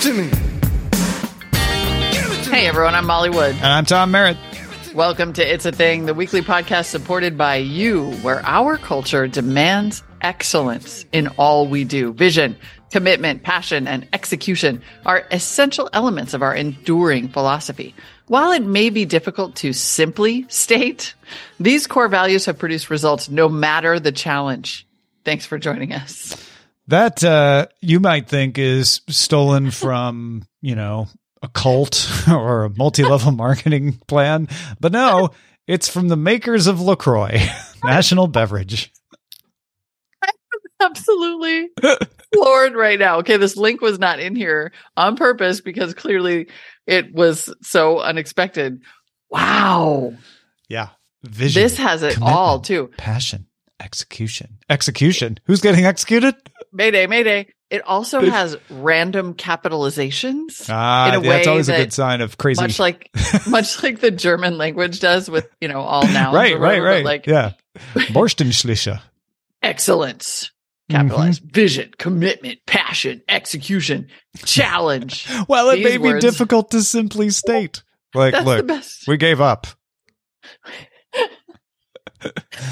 it to me. Hey everyone, I'm Molly Wood. And I'm Tom Merritt. Welcome to It's a Thing, the weekly podcast supported by you, where our culture demands excellence in all we do. Vision, commitment, passion, and execution are essential elements of our enduring philosophy. While it may be difficult to simply state, these core values have produced results no matter the challenge. Thanks for joining us. That uh, you might think is stolen from, you know, a cult or a multi-level marketing plan, but no, it's from the makers of LaCroix, national beverage. Absolutely floored right now. Okay, this link was not in here on purpose because clearly it was so unexpected. Wow. Yeah. Vision. This has it all too. Passion, execution. Execution. Who's getting executed? Mayday, mayday. It also has random capitalizations. Ah, in a that's way always a good sign of crazy. Much like, much like the German language does with you know all nouns. right, right, whatever, right. but Like yeah. Borstenschlische. excellence, capitalized vision, commitment, passion, execution, challenge. Well, it These may be words- difficult to simply state. Like, That's look, we gave up.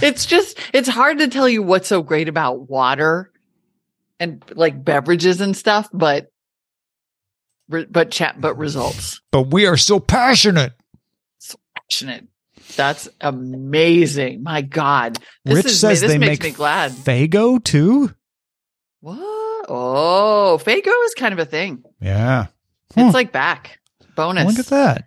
It's just it's hard to tell you what's so great about water and like beverages and stuff, but but chat but mm-hmm. results. But we are so passionate. So Passionate. That's amazing. My God. This Rich is says this they makes make me glad. Faygo too. What? Oh, Faygo is kind of a thing. Yeah. It's like back. Bonus. Look at that.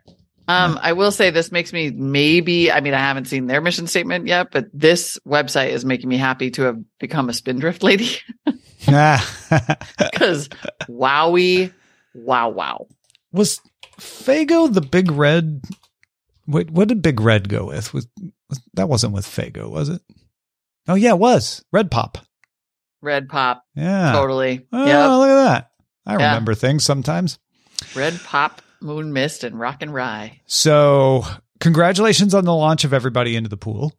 Um, I will say this makes me maybe, I mean, I haven't seen their mission statement yet, but this website is making me happy to have become a spindrift lady because wowie, wow, wow. was Faygo the big red? What, what did Big Red go with? Was, was that wasn't with Faygo, was it? Oh yeah, it was Red Pop. Red pop, Yeah. totally. Oh, yep. look at that. I Yeah. remember things sometimes. Red pop, moon mist, and rock and rye. So, congratulations on the launch of Everybody into the Pool.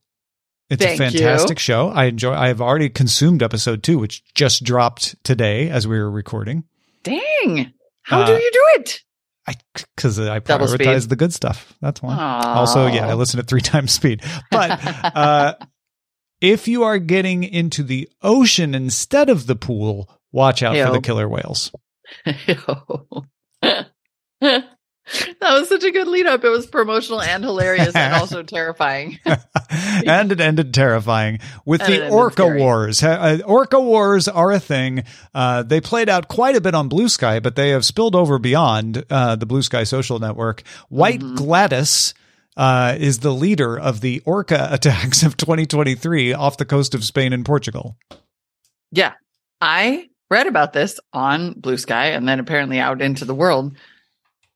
It's Thank a you. fantastic show. I enjoy. I have already consumed episode two, which just dropped today as we were recording. Dang. How Uh, do you do it? I because I Double prioritize speed. the good stuff. That's why. Aw. Also, yeah, I listen at three times speed. But uh, if you are getting into the ocean instead of the pool, watch out for the killer whales. that was such a good lead up. It was promotional and hilarious and also terrifying. and it ended terrifying with And the Orca scary. Wars. Uh, Orca Wars are a thing. Uh, they played out quite a bit on Bluesky, but they have spilled over beyond uh, the Bluesky social network. White Mm-hmm. Gladys. Uh, is the leader of the orca attacks of 2023 off the coast of Spain and Portugal. yeah. I read about this on Bluesky and then apparently out into the world.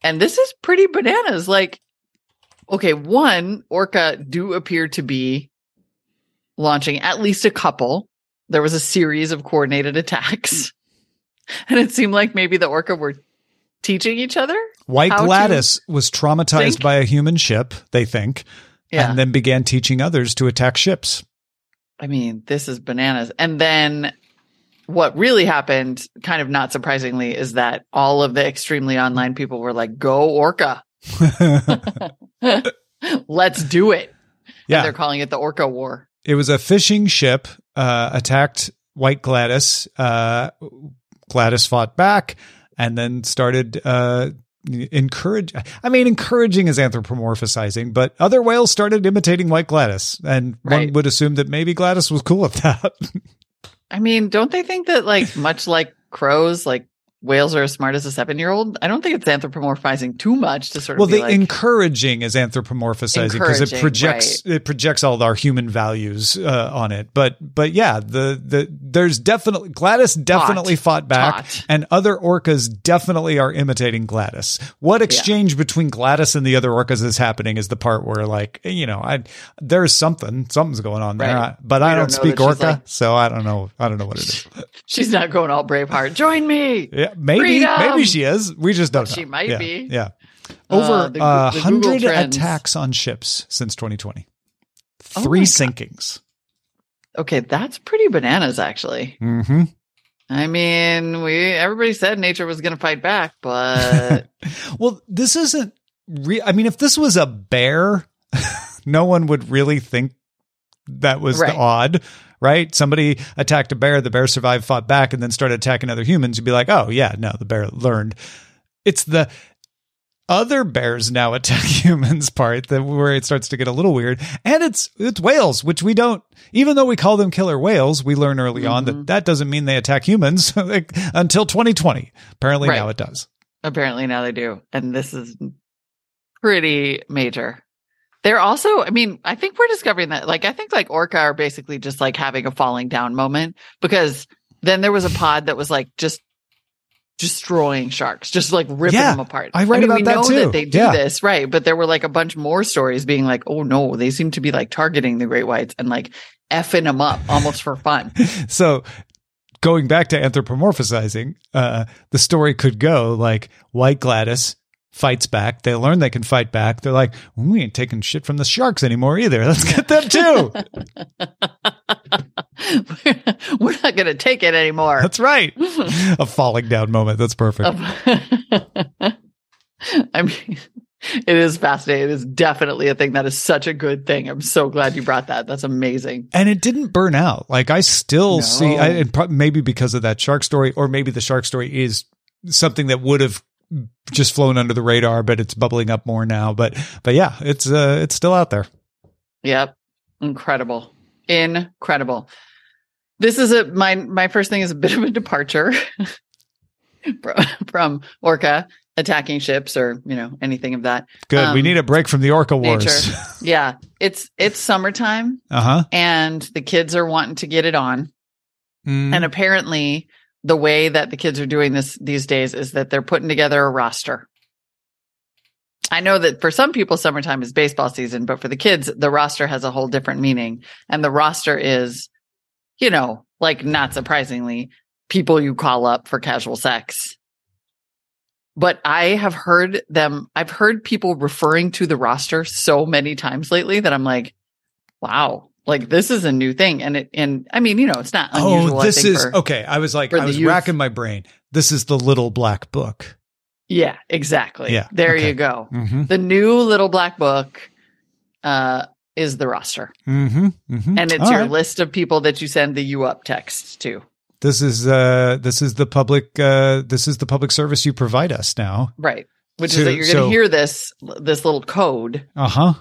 And this is pretty bananas. Like, okay, one, Orca do appear to be launching at least a couple. There was a series of coordinated attacks. And it seemed like maybe the Orca were teaching each other. White Gladys was traumatized think? by a human ship, they think, Yeah. and then began teaching others to attack ships. I mean, this is bananas. And then what really happened, kind of not surprisingly, is that all of the extremely online people were like, go Orca. Let's do it. yeah. And they're calling it the Orca War. it was a fishing ship uh, attacked White Gladys. Uh, Gladys fought back and then started uh, encourage. I mean, encouraging is anthropomorphizing, but other whales started imitating White Gladys, and one would assume that maybe Gladys was cool with that. I mean, don't they think that, like, much like crows, like whales are as smart as a seven year old. I don't think it's anthropomorphizing too much to sort of well, the like, encouraging is anthropomorphizing because it projects it projects all our human values uh, on it. But but yeah, the the there's definitely Gladys definitely fought back, Taught. and other orcas definitely are imitating Gladys. What exchange between Gladys and the other orcas is happening is the part where like you know I there's something something's going on there, Right. but We I don't don't speak orca, like- so I don't know I don't know what it is. she's not going all Braveheart. Join me. Yeah, maybe Freedom! maybe she is. We just don't know. She might Yeah, be. Yeah. Uh, Over the a the hundred attacks on ships since 2020. Oh Three God. sinkings. Okay, that's pretty bananas, actually. Mm-hmm. I mean, we everybody said nature was going to fight back, but Well, this isn't. Re- I mean, if this was a bear, no one would really think that was Right. odd, right? Somebody attacked a bear, the bear survived, fought back, and then started attacking other humans. You'd be like, oh yeah, no, the bear learned. It's the other bears now attack humans part that where it starts to get a little weird and it's it's whales which we don't even though we call them killer whales we learn early on Mm-hmm. that that doesn't mean they attack humans like, until 2020 apparently Right. now it does apparently now they do. And this is pretty major. They're also, I mean, I think we're discovering that, like, I think like Orca are basically just like having a falling down moment because then there was a pod that was like just destroying sharks, just like ripping Yeah, them apart. I read mean, about we that know too. that they do Yeah. this, right? But there were like a bunch more stories being like, oh no, they seem to be like targeting the great whites and like effing them up almost for fun. so going back to anthropomorphizing uh the story could go like white gladys fights back they learn they can fight back they're like "Well, we ain't taking shit from the sharks anymore either let's get them too we're not going to take it anymore. that's right a falling down moment that's perfect I mean, it is fascinating. It is definitely a thing that is such a good thing. I'm so glad you brought that. That's amazing. and it didn't burn out like i still No. see I, and pro- maybe because of that shark story or maybe the shark story is something that would have just flown under the radar but it's bubbling up more now but but yeah it's uh it's still out there Yep. Incredible. Incredible. This is a my my first thing is a bit of a departure from, Orca attacking ships or, you know, anything of that. good we Um, need a break from the orca wars nature. Yeah. It's it's summertime uh-huh and the kids are wanting to get it on. Mm. And apparently, the way that the kids are doing this these days is that they're putting together a roster. I know that for some people, summertime is baseball season, but for the kids, the roster has a whole different meaning. And the roster is, you know, like not surprisingly, people you call up for casual sex. But I have heard them, I've heard people referring to the roster so many times lately that I'm like, wow, like this is a new thing. And it, and I mean, you know, it's not unusual. Oh, this think, is for- okay. I was like, I was youth. racking my brain. This is the little black book. Yeah, exactly. Yeah, There okay. you go. Mm-hmm. The new little black book uh, is the roster, Mm-hmm. mm-hmm. and it's All your right. list of people that you send the you up text to. This is uh, this is the public. Uh, this is the public service you provide us now. Right. Which So- is that you're going to so- hear this this little code, Uh huh.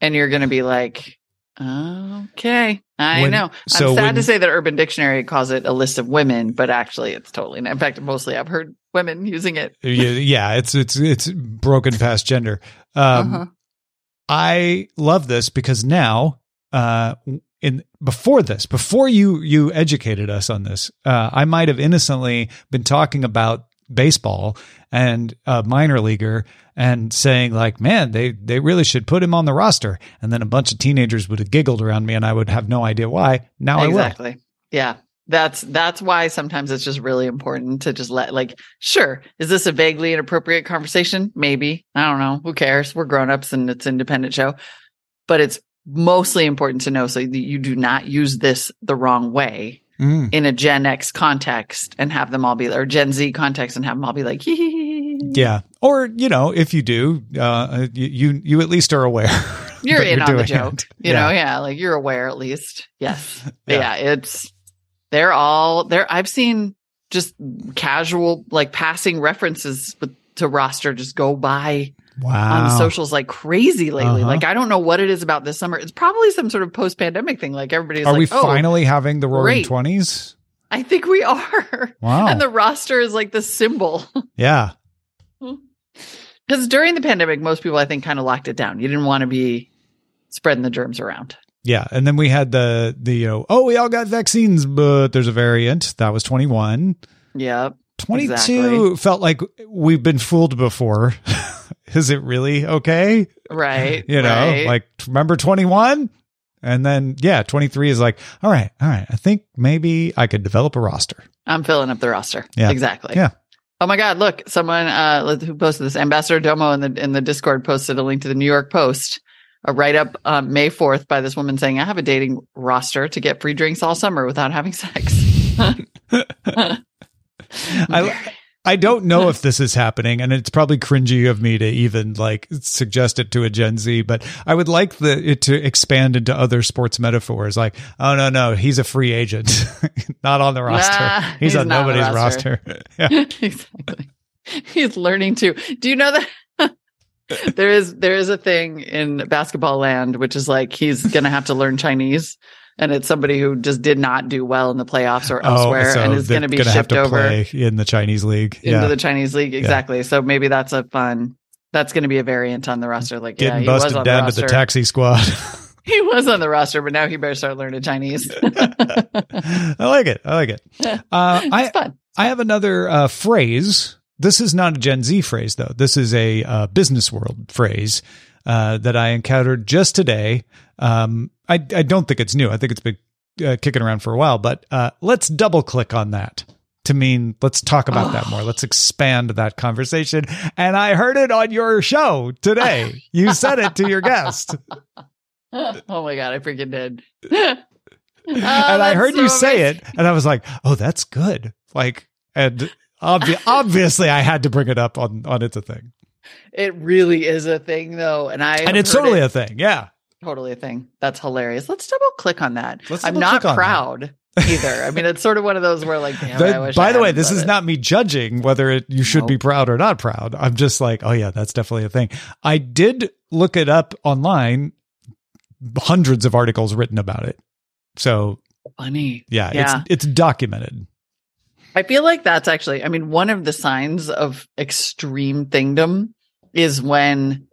and you're going to be like, "Okay, I When- know." I'm sad when- to say that Urban Dictionary calls it a list of women, but actually, it's totally not. In fact, mostly I've heard women using it. Yeah, yeah, it's it's it's broken past gender. Um, Uh-huh. I love this because now, uh, in before this, before you you educated us on this, uh, I might have innocently been talking about baseball and a minor leaguer and saying like, man, they they really should put him on the roster, and then a bunch of teenagers would have giggled around me, and I would have no idea why. Now I exactly. Yeah. That's that's why sometimes it's just really important to just let like sure is this a vaguely inappropriate conversation? Maybe. I don't know. Who cares? We're grown-ups and it's an independent show. But it's mostly important to know so that you do not use this the wrong way Mm. in a Gen X context and have them all be or Gen Z context and have them all be like. Yeah, or you know, if you do, uh, you you, you at least are aware. you're in on the joke it. you Yeah. know yeah like you're aware at least yes Yeah. yeah. it's they're all there i've seen just casual like passing references with, to roster just go by Wow. on socials like crazy lately Uh-huh. like i don't know what it is about this summer it's probably some sort of post-pandemic thing like everybody's Are like we oh finally having the roaring twenties? I think we are. Wow. And the roster is like the symbol. yeah. Because during the pandemic, most people, I think, kind of locked it down. You didn't want to be spreading the germs around. Yeah. And then we had the, the, you know, oh, we all got vaccines, but there's a variant. That was 21. Yep. 22 Exactly. felt like we've been fooled before. Is it really okay? Right. You know, right. like remember 21? And then, yeah, 23 is like, all right, all right. I think maybe I could develop a roster. I'm filling up the roster. Yeah. Exactly. Yeah. Oh my God! Look, someone uh, who posted this. Ambassador Domo in the in the Discord posted a link to the New York Post, a write up um, May fourth by this woman saying, "I have a dating roster to get free drinks all summer without having sex." I, I don't know if this is happening, and it's probably cringy of me to even like suggest it to a Gen Z, but I would like the it to expand into other sports metaphors. Like, oh no, no, he's a free agent, not on the roster. Nah, he's, he's on nobody's roster. roster. yeah. exactly. He's learning to. Do you know that there is there is a thing in basketball land which is like he's gonna have to learn Chinese, and it's somebody who just did not do well in the playoffs or elsewhere, oh, so and is gonna be gonna have shipped to over in the Chinese league. into yeah, the Chinese league. Exactly. So maybe that's a fun. That's going to be a variant on the roster. Like, yeah, getting he was busted on down the to the taxi squad. He was on the roster, but now he better start learning Chinese. I like it. I like it. Uh, I it's fun. I have another uh, phrase. This is not a Gen Z phrase, though. This is a uh, business world phrase uh, that I encountered just today. Um, I, I don't think it's new. I think it's been uh, kicking around for a while, but uh, let's double click on that to mean let's talk about that more. Let's expand that conversation. And I heard it on your show today. You said it to your guest. oh my god, I freaking did. and I heard you say it, and I was like, "Oh, that's good." Like, and obvi- obviously, I had to bring it up on on it's a thing, It really is a thing, though, and I and it's totally it- a thing. Yeah, totally a thing. That's hilarious. Let's double click on that. I'm not that. proud either. I mean, it's sort of one of those where, like, damn, The- I wish by I the way, this is it. not me judging whether it, you should be proud or not proud. I'm just like, oh yeah, that's definitely a thing. I did look it up online. Hundreds of articles written about it. So funny. yeah, Yeah. it's it's documented. I feel like that's actually, I mean, one of the signs of extreme thingdom is when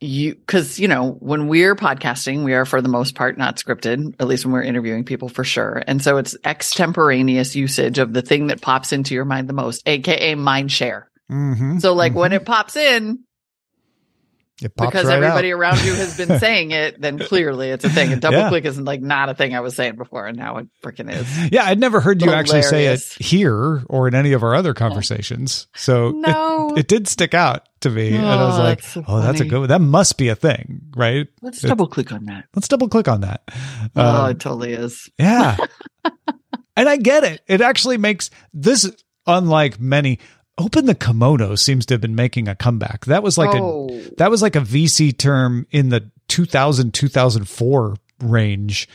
you, because, you know, when we're podcasting, we are for the most part not scripted, at least when we're interviewing people for sure. And so it's extemporaneous usage of the thing that pops into your mind the most, AKA mind share. Mm-hmm. So, like, when it pops in, because right everybody out. around you has been saying it, then clearly it's a thing. And double Yeah. click isn't like not a thing I was saying before, and now it freaking is. Yeah, I'd never heard you actually say it here or in any of our other conversations. So it- No. it, did stick out to me. and I was Oh, like, that's so oh, that's a good one. That must be a thing, right? Let's It's- double click on that. Let's double click on that. oh, Um, it totally is. yeah. and I get it. It actually makes this, unlike many, Open the Kimono seems to have been making a comeback. That was like oh, a that was like a VC term in the 2000 2004 range.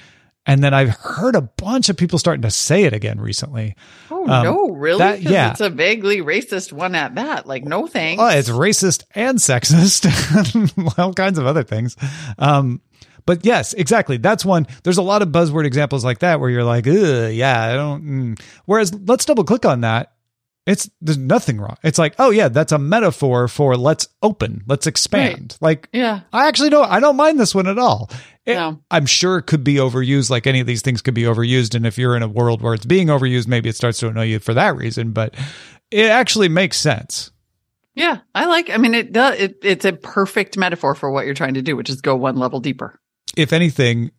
And then I've heard a bunch of people starting to say it again recently. oh um, no, really? that- yeah. it's a vaguely racist one at that. Like, no thanks. Oh, it's racist and sexist, and all kinds of other things. Um, but yes, exactly. That's one. There's a lot of buzzword examples like that where you're like, Ugh, yeah, I don't. Mm. Whereas, let's double click on that. It's there's nothing wrong. It's like, oh yeah, that's a metaphor for let's open, let's expand. Like, yeah. I actually don't. I don't mind this one at all. It- No. I'm sure it could be overused, like any of these things could be overused. And if you're in a world where it's being overused, maybe it starts to annoy you for that reason. But it actually makes sense. Yeah. I like, I mean, it does, it, it's a perfect metaphor for what you're trying to do, which is go one level deeper. if anything,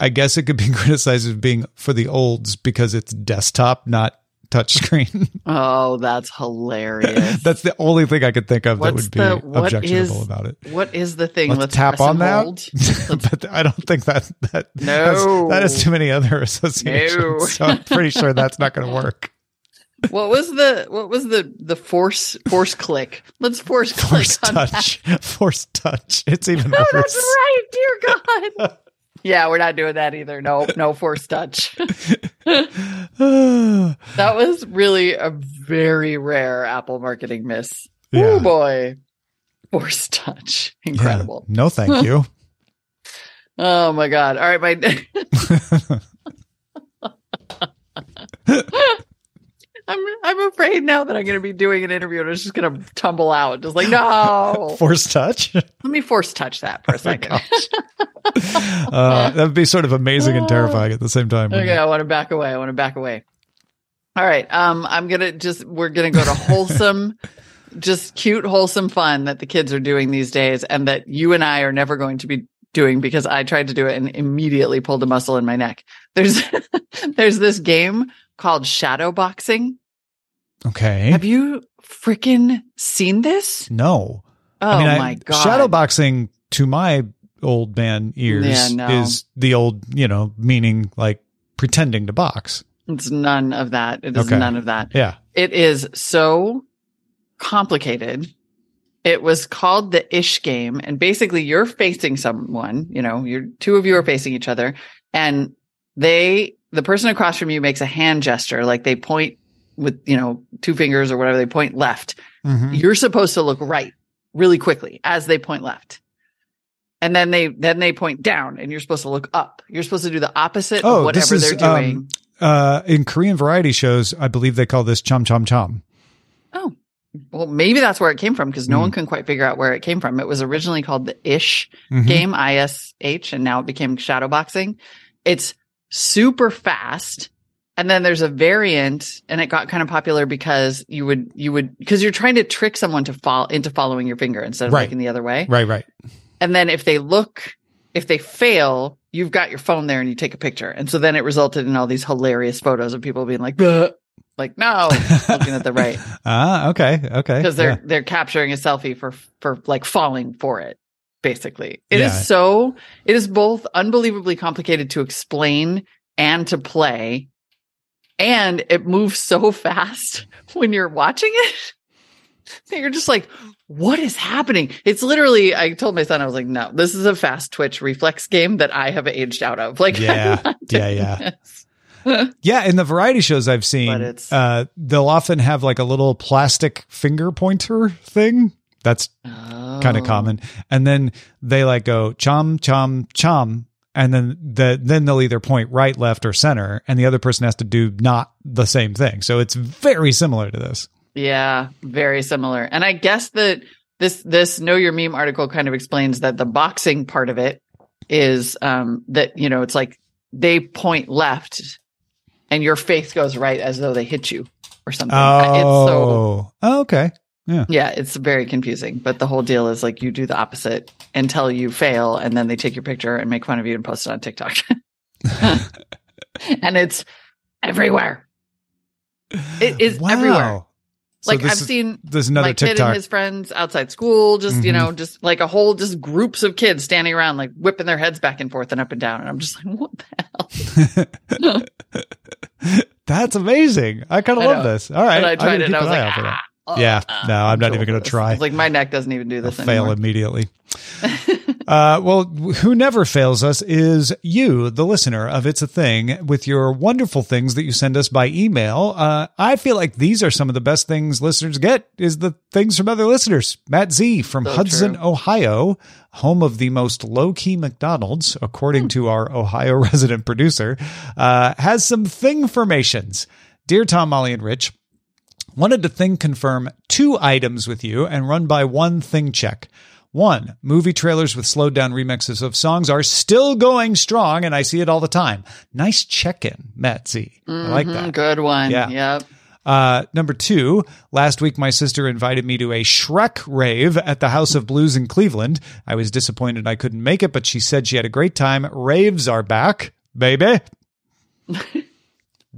I guess it could be criticized as being for the olds because it's desktop, not touchscreen. Oh, that's hilarious. That's the only thing I could think of that would be the- objectionable is- about it. what is the thing? Let's, tap on that. but I don't think that that No. has, that has too many other associations. No. So I'm pretty sure that's not going to work. what was the what was the the force force click? Let's force click Force touch, force touch. It's even No, worse. that's right. Dear God. Yeah, we're not doing that either. No, no force touch. that was really a very rare Apple marketing miss. Yeah. Oh boy. Force touch. Incredible. Yeah. No, thank you. Oh my God. All right. My afraid now that I'm going to be doing an interview and it's just going to tumble out. Just like, no. Force touch. Let me force touch that for a second. uh, that would be sort of amazing and terrifying at the same time. okay, I want to back away. I want to back away. All right. Um, I'm gonna just we're gonna go to wholesome, just cute, wholesome fun that the kids are doing these days, and that you and I are never going to be doing because I tried to do it and immediately pulled a muscle in my neck. There's there's this game called shadow boxing. Okay. Have you freaking seen this? no. Oh I mean, my I, god! shadow boxing to my old man ears Yeah, no. is the old, you know, meaning like pretending to box. It's none of that. It is Okay. none of that. Yeah. It is so complicated. It was called the Ish game. And basically you're facing someone, you know, you're two of you are facing each other and they, the person across from you makes a hand gesture, like they point with, you know, two fingers or whatever, they point left. Mhm. You're supposed to look right really quickly as they point left. And then they, then they point down and you're supposed to look up. You're supposed to do the opposite Oh, of whatever this is, they're doing. um, Uh, in Korean variety shows, I believe they call this chum chum chum. Oh, well, maybe that's where it came from because no Hmm. one can quite figure out where it came from. It was originally called the Ish Mhm. game, I S H, and now it became shadow boxing. It's super fast. And then there's a variant and it got kind of popular because you would, you would, because you're trying to trick someone to fall into following your finger instead of Right. looking the other way. Right, right. And then if they look, if they fail, you've got your phone there and you take a picture. And so then it resulted in all these hilarious photos of people being like, "Bleh," like, no, looking at the right Ah, okay, okay. because they're Yeah. they're capturing a selfie for for like falling for it basically It is Yeah. so it is both unbelievably complicated to explain and to play and it moves so fast when you're watching it that you're just like what is happening it's literally i told my son i was like no this is a fast twitch reflex game that i have aged out of like Yeah. Yeah, yeah. Yeah, in the variety shows I've seen, uh, they'll often have like a little plastic finger pointer thing. That's kind of Oh. common. And then they like go chum, chum, chum. and then the then they'll either point right, left, or center, and the other person has to do not the same thing. So it's very similar to this. Yeah, very similar. And I guess that this this know your meme article kind of explains that the boxing part of it is um that you know it's like they point left and your face goes right as though they hit you or something. It's so Oh, okay. Yeah, it's very confusing. But the whole deal is like you do the opposite until you fail and then they take your picture and make fun of you and post it on TikTok. and it's everywhere. It is Wow. everywhere. So Like I've is- seen There's another my kid TikTok. and his friends outside school, just you Mhm. know, just like a whole just groups of kids standing around, like whipping their heads back and forth and up and down. And I'm just like, what the hell? That's amazing. I kind of love know. this. All right. And I tried it and I was like, out for that. ah, Yeah. ah, No, I'm not even gonna try. It's Like my neck doesn't even do I'll fail anymore. immediately. uh, well, who never fails us is you, the listener of It's a Thing, with your wonderful things that you send us by email. Uh, I feel like these are some of the best things listeners get is the things from other listeners. Matt Z from So Hudson, true. Ohio, home of the most low key McDonald's, according Hmm. to our Ohio resident producer, uh, has some thing formations. Dear Tom, Molly, and Rich, wanted to thing confirm two items with you and run by one thing check. One, movie trailers with slowed down remixes of songs are still going strong, and I see it all the time. Nice check in, Matt Z. I like Mhm, that. Good one. Yeah. Yep. Uh, number two, last week my sister invited me to a Shrek rave at the House of Blues in Cleveland. I was disappointed I couldn't make it, but she said she had a great time. Raves are back, baby.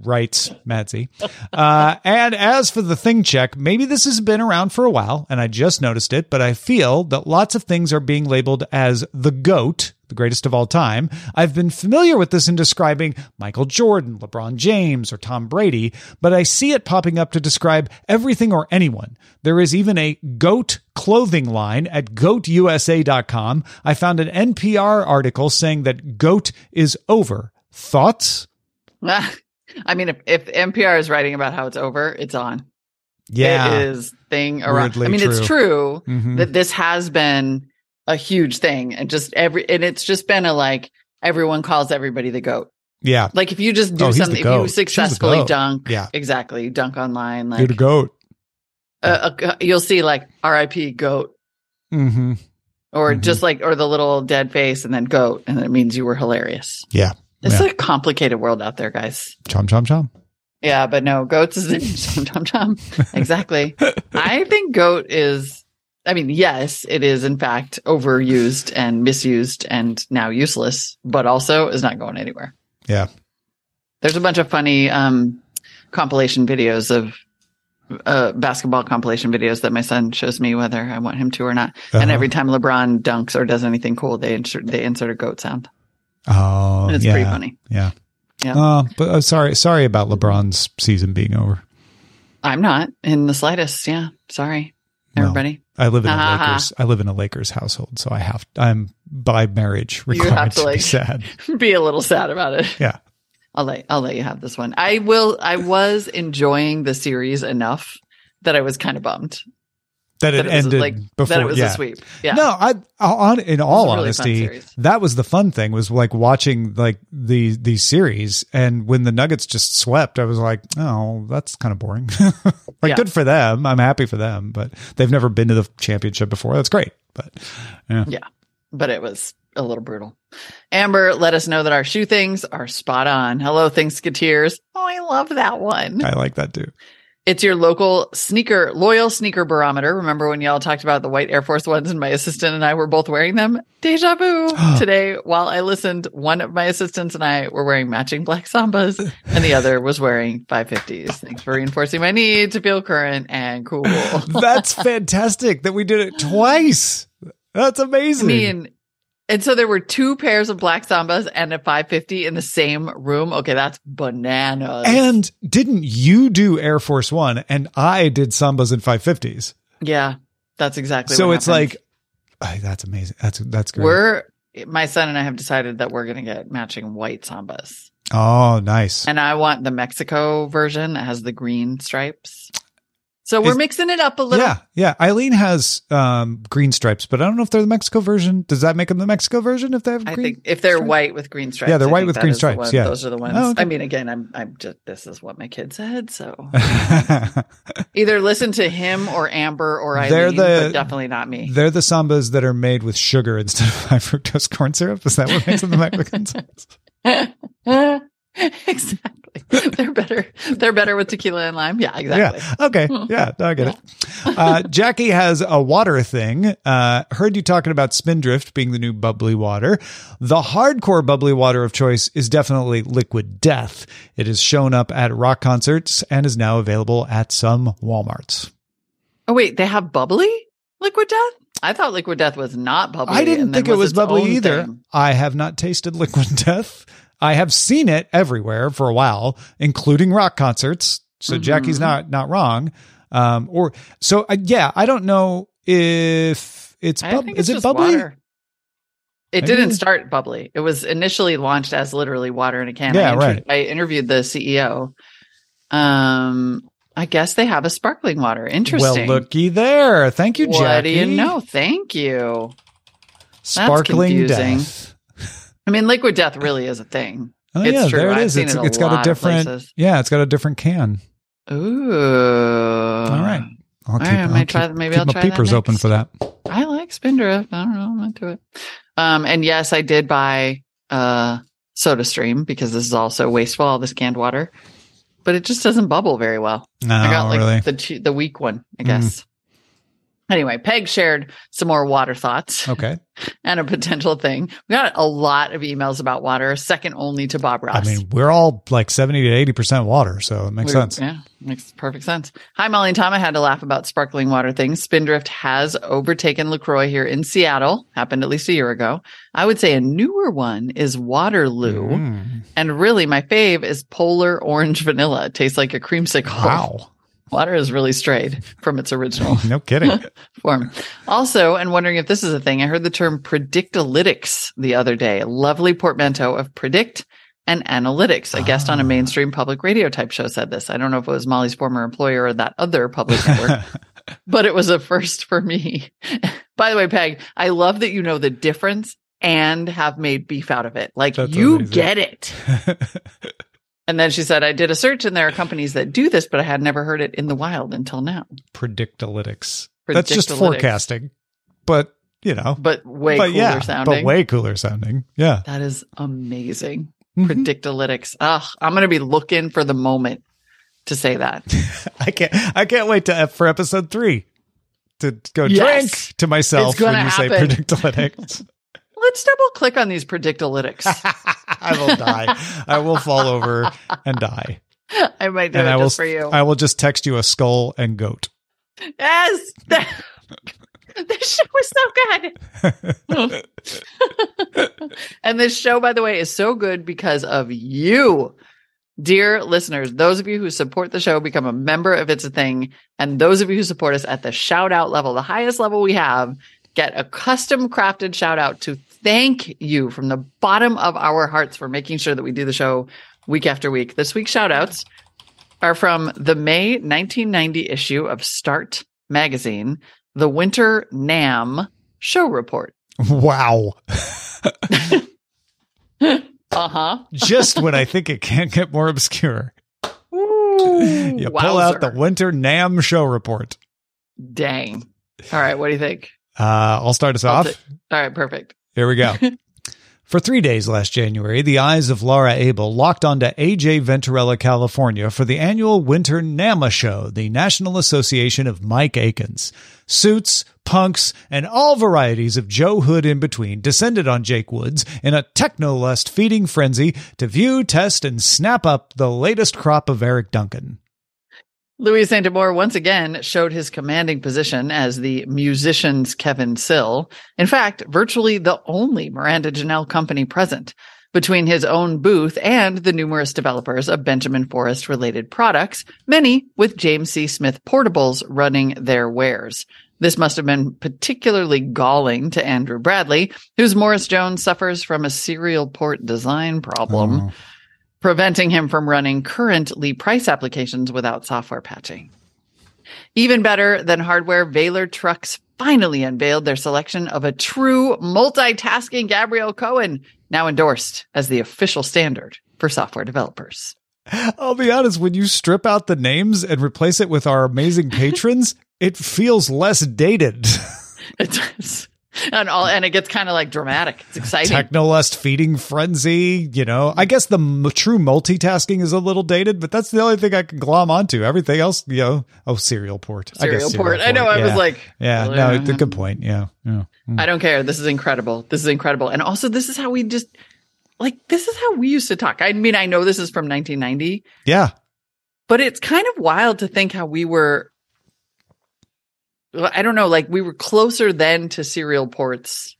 Writes Matt Z. Uh, and as for the thing check, maybe this has been around for a while and I just noticed it, but I feel that lots of things are being labeled as the GOAT, the greatest of all time. I've been familiar with this in describing Michael Jordan, LeBron James, or Tom Brady, but I see it popping up to describe everything or anyone. There is even a GOAT clothing line at goatusa.com. I found an NPR article saying that GOAT is over. Thoughts? I mean, if, if NPR is writing about how it's over, it's on. Yeah. It is thing around. Weirdly I mean, it's true Mhm. that this has been a huge thing and just every, and it's just been a like, everyone calls everybody the goat. Yeah. Like if you just do Oh, something, if you successfully dunk, Yeah. exactly, dunk online, You're like the goat. uh, uh, you'll see like R.I.P. goat, Mm-hmm. or Mhm. just like or the little dead face and then goat, and it means you were hilarious. Yeah. It's Yeah. a complicated world out there, guys. Chom chom chom. Yeah, but no, goats is chom chom chum. Exactly. I think goat is. I mean, yes, it is in fact overused and misused and now useless, but also is not going anywhere. Yeah. There's a bunch of funny um, compilation videos of uh, basketball compilation videos that my son shows me whether I want him to or not. And Uh-huh. every time LeBron dunks or does anything cool, they insert they insert a goat sound. Oh, And it's yeah. pretty funny. Yeah. Yeah. Uh, but uh, sorry, sorry about LeBron's season being over. I'm not in the slightest. Yeah, sorry, everybody. I live in a ha. Lakers. I live in a Lakers household, so I have. I'm by marriage You required have to, to, be like- sad. Be a little sad about it. Yeah. I'll let I'll let you have this one. I will. I was enjoying the series enough that I was kind of bummed That it that it was ended like before. that it was yeah. a sweep. Yeah. No, I on in all really honesty, that was the fun thing was like watching like the the series and when the Nuggets just swept, I was like, "Oh, that's kind of boring." like Yeah. good for them. I'm happy for them, but they've never been to the championship before. That's great. But yeah. Yeah, but it was a little brutal. Amber let us know that our shoe things are spot on. Hello, Thanksketeers. Oh, I love that one. I like that too. It's your local sneaker, loyal sneaker barometer. Remember when y'all talked about the white Air Force Ones and my assistant and I were both wearing them? Deja vu. Today, while I listened, one of my assistants and I were wearing matching black Sambas and the other was wearing 550s. Thanks for reinforcing my need to feel current and cool. That's fantastic that we did it twice. That's I amazing. mean, and so there were two pairs of black Sambas and a 550 in the same room. Okay, that's bananas. and didn't you do Air Force One and I did Sambas and 550s? yeah, that's exactly so what it's happened. like, ay, that's amazing. That's that's great. we're my son and I have decided that we're going to get matching white Sambas. oh, nice. And I want the Mexico version that has the green stripes. So we're Is- mixing it up a little. Yeah, yeah. Eileen has um, green stripes, but I don't know if they're the Mexico version. Does that make them the Mexico version if they have, I think if they're stripes? white with green stripes, Yeah, they're I white with green stripes, one- yeah. those are the ones. Oh, okay. I mean, again, I'm, I'm just this is what my kid said. So either listen to him or Amber or They're Eileen, the- but definitely not me. they're the sambas that are made with sugar instead of high fructose corn syrup. Is that what makes them the Mexicans? exactly. They're better. They're better with tequila and lime. Yeah, exactly. Yeah. Okay. Yeah. I get it. Uh, Jackie has a water thing. Uh, heard you talking about Spindrift being the new bubbly water. The hardcore bubbly water of choice is definitely Liquid Death. It has shown up at rock concerts and is now available at some Walmarts. Oh wait, they have bubbly liquid death. I thought liquid death was not bubbly. I didn't think it was bubbly either. thing. I have not tasted Liquid Death. I have seen it everywhere for a while, including rock concerts. So Mm-hmm. Jackie's not not wrong. Um, or so uh, yeah, I don't know if it's bub- think is it's it bubbly? water. It Maybe. didn't start bubbly. It was initially launched as literally water in a can. Yeah, I, right. I interviewed the CEO. Um, I guess they have a sparkling water. Interesting. Well, looky there. Thank you, what Jackie. do you know? Thank you. Sparkling death. I mean, liquid death really is a thing. Oh It's yeah, true. there it I've is. It's it a it's got a different. Yeah, it's got a different can. Ooh. All right. I'll keep, right, I I'll might try that. Maybe I'll my try that peepers open for that. I like Spindrift. I don't know. I'm into it. Um, and yes, I did buy uh Soda Stream because this is also wasteful, all this canned water. But it just doesn't bubble very well. No, I got like really. the the weak one, I Mm. Anyway, Peg shared some more water thoughts Okay. and a potential thing. We got a lot of emails about water, second only to Bob Ross. I mean, we're all like seventy to eighty percent water, so it makes We- sense. Yeah, makes perfect sense. Hi, Molly and Tom. I had to laugh about sparkling water things. Spindrift has overtaken LaCroix here in Seattle. Happened at least a year ago. I would say a newer one is Waterloo. Mm. And really, my fave is Polar Orange Vanilla. It tastes like a creamsicle. Wow. Water has really strayed from its original No kidding. form. Also, and wondering if this is a thing, I heard the term predictalytics the other day. A lovely portmanteau of predict and analytics. A guest on a Ah. mainstream public radio type show said this. I don't know if it was Molly's former employer or that other public network, but it was a first for me. By the way, Peg, I love that you know the difference and have made beef out of it. Like That's you amazing. get it. And then she said, I did a search and there are companies that do this, but I had never heard it in the wild until now. Predictalytics. That's just forecasting, but you know, But way but cooler yeah, sounding. but way cooler sounding. Yeah. that is amazing. Mhm. Predictalytics. Ugh, I'm going to be looking for the moment to say that. I can't. I can't wait to for episode three to go Yes. drink to myself when you say predictalytics. Let's double click on these predictalytics. I will die. I will fall over and die. I might do and it I will. just for you. I will just text you a skull and goat. yes. this show is so good. and this show, by the way, is so good because of you. Dear listeners, those of you who support the show become a member if it's a thing. And those of you who support us at the shout out level, the highest level we have, get a custom crafted shout out to thank you from the bottom of our hearts for making sure that we do the show week after week. This week's shout outs are from the May 1990 issue of Start magazine, the Winter NAMM show report. Wow. Uh huh. Just when I think it can't get more obscure, you pull out the Winter NAMM show report. Dang. All right. What do you think? Uh, I'll start us I'll off. All right. Perfect. Here we go. For three days last January, the eyes of Laura Abel locked onto AJ Venturella, California for the annual Winter NAMM Show, the National Association of Mike Akins. Suits, punks, and all varieties of Joe Hood in between descended on Jake Woods in a technolust feeding frenzy to view, test, and snap up the latest crop of Eric Duncan. Louis Santamore once again showed his commanding position as the musician's Kevin Sill. In fact, virtually the only Miranda Janelle company present between his own booth and the numerous developers of Benjamin Forrest related products, many with James C. Smith portables running their wares. This must have been particularly galling to Andrew Bradley, whose Morris Jones suffers from a serial port design problem Oh. Preventing him from running currently price applications without software patching. Even better than hardware, Valor Trucks finally unveiled their selection of a true multitasking Gabriel Cohen, now endorsed as the official standard for software developers. I'll be honest, when you strip out the names and replace it with our amazing patrons, it feels less dated. It does. And all, and it gets kind of like dramatic. It's exciting. Technolust feeding frenzy, you know. I guess the m- true multitasking is a little dated, but that's the only thing I can glom onto. Everything else, you know, oh, serial port. I guess Serial port. I know. I was like, yeah, no, it's a good point. Yeah, yeah. Mm. I don't care. This is incredible. This is incredible. And also, this is how we just like this is how we used to talk. I mean, I know this is from 1990, yeah. but it's kind of wild to think how we were. I don't know, like we were closer then to serial ports,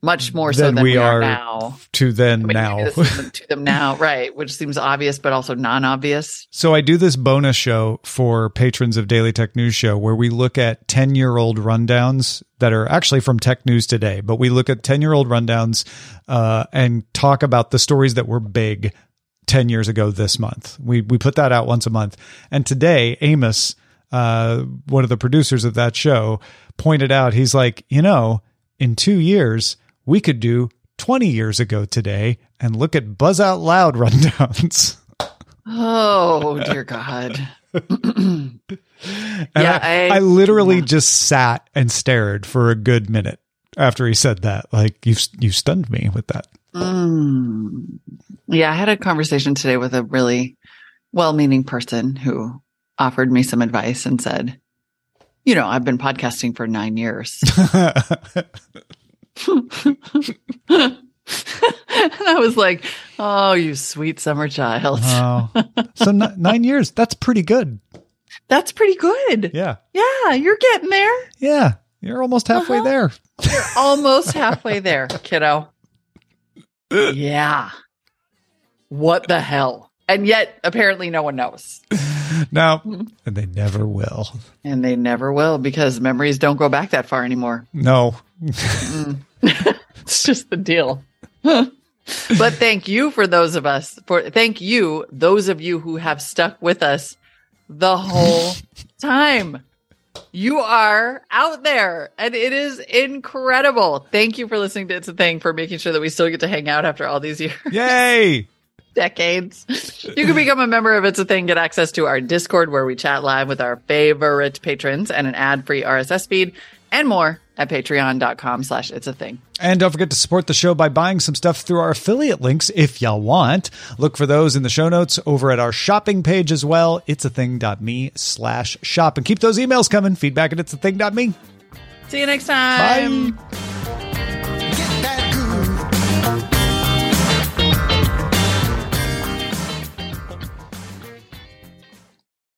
much more so Than than we we, are, now. To then I mean, now. maybe this is to them now, right? Which seems obvious, but also non-obvious. So I do this bonus show for patrons of Daily Tech News Show where we look at 10 year old rundowns that are actually from Tech News today, but we look at 10 year old rundowns uh, and talk about the stories that were big 10 years ago this month. We, we put that out once a month. And today, Amos, uh, one of the producers of that show, pointed out, he's like, you know, in two years, we could do 20 years ago today and look at Buzz Out Loud rundowns. Oh dear God! Yeah, I, I- I literally yeah. just sat and stared for a good minute after he said that. Like you, you stunned me with that. Mm. Yeah, I had a conversation today with a really well-meaning person who offered me some advice and said, "You know, I've been podcasting for nine years." and I was like, "Oh, you sweet summer child. oh, so n- nine years. That's pretty good. That's pretty good. Yeah, Yeah, you're getting there. yeah. You're almost halfway Uh-huh. there. You're almost halfway there, kiddo. Yeah. What the hell? And yet, apparently, no one knows. No, mm-hmm. and they never will. And they never will because memories don't go back that far anymore. No. Mm. It's just the deal. but thank you for those of us for thank you those of you who have stuck with us the whole time. You are out there and it is incredible. Thank you for listening to It's a Thing for making sure that we still get to hang out after all these years. Yay! Decades. You can become a member of It's a Thing, get access to our Discord where we chat live with our favorite patrons and an ad-free RSS feed and more at patreon.com slash it's a thing. And don't forget to support the show by buying some stuff through our affiliate links if y'all want. Look for those in the show notes over at our shopping page as well. It's a thing.me slash shop. And keep those emails coming. Feedback at it's a thing.me. See you next time. Bye.